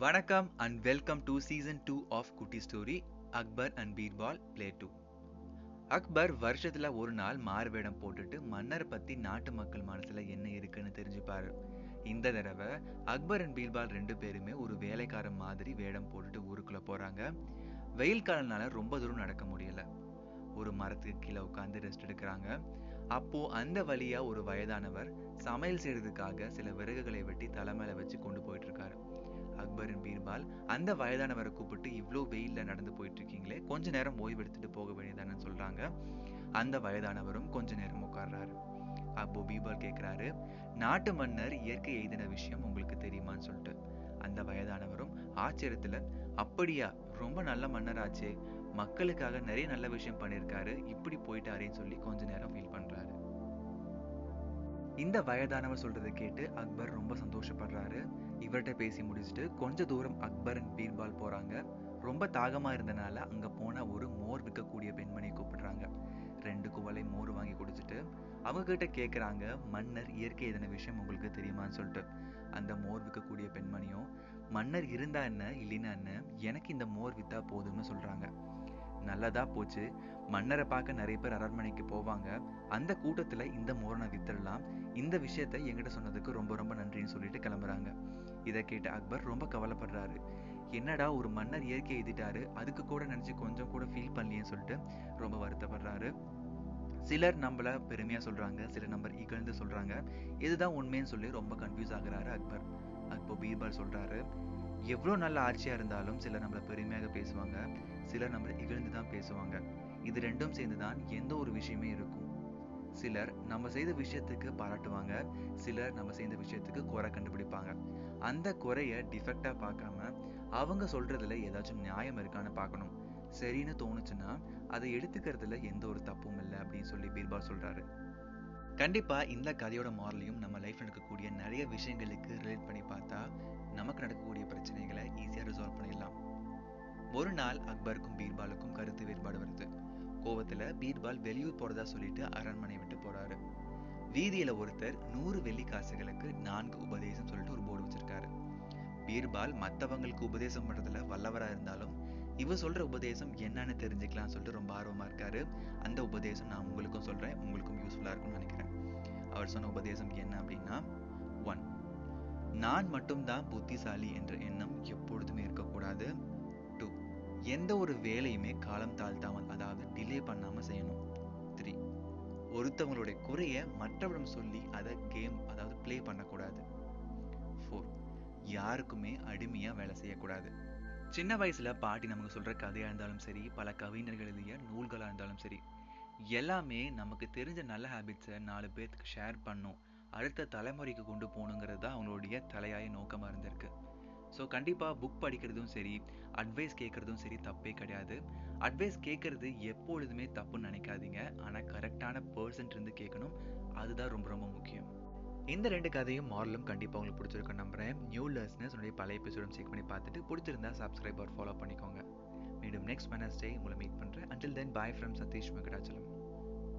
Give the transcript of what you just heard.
வணக்கம் and welcome to season two of Kutti story Akbar and Birbal play two Akbar வருஷத்துல ஒரு நாள் மாறுவேடம் போட்டுட்டு மன்னர் பத்தி நாட்டு மக்கள் மனசுல என்ன இருக்குன்னு தெரிஞ்சுப்பாரு. இந்த தடவை அக்பர் அண்ட் பீர்பால் ரெண்டு பேருமே ஒரு வேலைக்காரன் மாதிரி வேடம் போட்டுட்டு ஊருக்குள்ள போறாங்க. வெயில் காலனால ரொம்ப தூரம் நடக்க முடியல. ஒரு மரத்துக்கு கீழே உட்காந்து ரெஸ்ட் எடுக்கிறாங்க. அப்போ அந்த வழியா ஒரு வயதானவர் சமையல் செய்யறதுக்காக சில விறகுகளை வெட்டி தலை மேல வச்சு கொண்டு போயிட்டு இருக்காரு. அக்பரின் பீர்பால் அந்த வயதானவரை கூப்பிட்டு இவ்வளோ வெயில்ல நடந்து போயிட்டு இருக்கீங்களே கொஞ்ச நேரம் ஓய்வு எடுத்துட்டு போக வேண்டியதானு சொல்றாங்க. அந்த வயதானவரும் கொஞ்ச நேரம் உட்கார்றாரு. அப்போ பீர்பால் கேட்குறாரு நாட்டு மன்னர் இயற்கை எய்தின விஷயம் உங்களுக்கு தெரியுமான்னு சொல்லிட்டு. அந்த வயதானவரும் ஆச்சரியத்துல அப்படியா ரொம்ப நல்ல மன்னராச்சே மக்களுக்காக நிறைய நல்ல விஷயம் பண்ணியிருக்காரு இப்படி போயிட்டாரேன்னு சொல்லி கொஞ்ச நேரம் இந்த வயதானவர் சொல்றதை கேட்டு அக்பர் ரொம்ப சந்தோஷப்படுறாரு. இவர்கிட்ட பேசி முடிச்சுட்டு கொஞ்ச தூரம் அக்பர் அண்ட் பீர்பால் போறாங்க. ரொம்ப தாகமா இருந்தனால அங்க போன ஒரு மோர் விற்கக்கூடிய பெண்மணியை கூப்பிடுறாங்க. ரெண்டு குவலை மோர் வாங்கி குடிச்சிட்டு அவங்க கிட்ட மன்னர் இயற்கை எதன விஷயம் உங்களுக்கு தெரியுமான்னு சொல்லிட்டு. அந்த மோர் விற்கக்கூடிய பெண்மணியும் மன்னர் இருந்தா என்ன இல்லைன்னா என்ன எனக்கு இந்த மோர் வித்தா போதும்னு சொல்றாங்க. நல்லதா போச்சு. மன்னரை பார்க்க நிறைய பேர் அரண்மனைக்கு போவாங்க. அந்த கூட்டத்துல இந்த மோரனை வித்துடலாம் இந்த விஷயத்த எங்கிட்ட சொன்னதுக்கு ரொம்ப ரொம்ப நன்றின்னு சொல்லிட்டு கிளம்புறாங்க. இதை கேட்டு அக்பர் ரொம்ப கவலைப்படுறாரு. என்னடா ஒரு மன்னர் இயற்கை எழுதிட்டாரு அதுக்கு கூட நினைச்சு கொஞ்சம் கூட ஃபீல் பண்ணலையேன்னு சொல்லிட்டு ரொம்ப வருத்தப்படுறாரு. சிலர் நம்மள பெருமையா சொல்றாங்க. சிலர் நம்பர் இகழ்ந்து சொல்றாங்க. இதுதான் உண்மைன்னு சொல்லி ரொம்ப கன்ஃபியூஸ் ஆகுறாரு அக்பர். அக்பர் பீர்பால் சொல்றாரு. எவ்வளோ நல்ல ஆட்சியாக இருந்தாலும் சிலர் நம்மளை பெருமையாக பேசுவாங்க சிலர் நம்மளை இகழ்ந்து தான் பேசுவாங்க. இது ரெண்டும் சேர்ந்து தான் எந்த ஒரு விஷயமே இருக்கும். சிலர் நம்ம செய்த விஷயத்துக்கு பாராட்டுவாங்க சிலர் நம்ம செய்த விஷயத்துக்கு குறை கண்டுபிடிப்பாங்க. அந்த குறைய டிஃபெக்டாக பார்க்காம அவங்க சொல்றதுல ஏதாச்சும் நியாயம் இருக்கான்னு பார்க்கணும். சரின்னு தோணுச்சுன்னா அதை எடுத்துக்கிறதுல எந்த ஒரு தப்பும் இல்லை அப்படின்னு சொல்லி பீர்பால் சொல்றாரு. கண்டிப்பா இந்த கதையோட மாரலையும் நம்ம லைஃப்பில் நடக்கக்கூடிய நிறைய விஷயங்களுக்கு ரிலேட் பண்ணி பார்த்தா நமக்கு நடக்கக்கூடிய பிரச்சனைகளை ஈஸியா ரிசால்வ் பண்ணிடலாம். ஒரு நாள் அக்பருக்கும் பீர்பாலுக்கும் கருத்து வேறுபாடு வருது. கோவத்துல பீர்பால் வெளியூர் போறதா சொல்லிட்டு அரண்மனை விட்டு போறாரு. வீதியில ஒருத்தர் நூறு வெள்ளி காசுகளுக்கு நான்கு உபதேசம் சொல்லிட்டு ஒரு போர்டு வச்சிருக்காரு. பீர்பால் மத்தவங்களுக்கு உபதேசம் பண்றதுல வல்லவரா இருந்தாலும் இவர் சொல்ற உபதேசம் என்னன்னு தெரிஞ்சுக்கலாம்னு சொல்லிட்டு ரொம்ப ஆர்வமா இருக்காரு. அந்த உபதேசம் நான் உங்களுக்கும் சொல்றேன். உங்களுக்கும் யூஸ்ஃபுல்லா இருக்கும்னு நினைக்கிறேன். அவர் சொன்ன உபதேசம் என்ன அப்படின்னா ஒன் நான் மட்டும்தான் புத்திசாலி என்ற எண்ணம் எப்பொழுதுமே இருக்கக்கூடாது. டூ எந்த ஒரு வேலையுமே காலம் தாழ்த்தாமல் அதாவது டிலே பண்ணாமல் செய்யணும். த்ரீ ஒருத்தவங்களுடைய குறைய மற்றவரிடம் சொல்லி அதை கேம் அதாவது ப்ளே பண்ணக்கூடாது. ஃபோர் யாருக்குமே அடிமையா வேலை செய்யக்கூடாது. சின்ன வயசுல பாட்டி நமக்கு சொல்ற கதையா இருந்தாலும் சரி பல கவிஞர்கள் எழுதிய நூல்களா இருந்தாலும் சரி எல்லாமே நமக்கு தெரிஞ்ச நல்ல ஹேபிட்ஸை நாலு பேர்த்துக்கு ஷேர் பண்ணும். அடுத்த தலைமுறைக்கு கொண்டு போகணுங்கிறது தான் அவங்களுடைய தலையாய நோக்கமா இருந்திருக்கு. ஸோ கண்டிப்பாக புக் படிக்கிறதும் சரி அட்வைஸ் கேட்குறதும் சரி தப்பே கிடையாது. அட்வைஸ் கேட்கறது எப்பொழுதுமே தப்புன்னு நினைக்காதீங்க. ஆனால் கரெக்டான பர்சன்ட் இருந்து கேட்கணும். அதுதான் ரொம்ப ரொம்ப முக்கியம். இந்த ரெண்டு கதையும் மாரலும் கண்டிப்பாக உங்களுக்கு பிடிச்சிருக்கும் நம்புறேன். நியூ லர்ஸ்னஸ் உடைய பழைய எபிசோடும் செக் பண்ணி பார்த்துட்டு பிடிச்சிருந்தா சப்ஸ்கிரைப் ஆர் ஃபாலோ பண்ணிக்கோங்க. மீண்டும் நெக்ஸ்ட் வெனஸ்டே உங்களை மீட் பண்ணுறேன் until then bye from Satish Venkatachalam.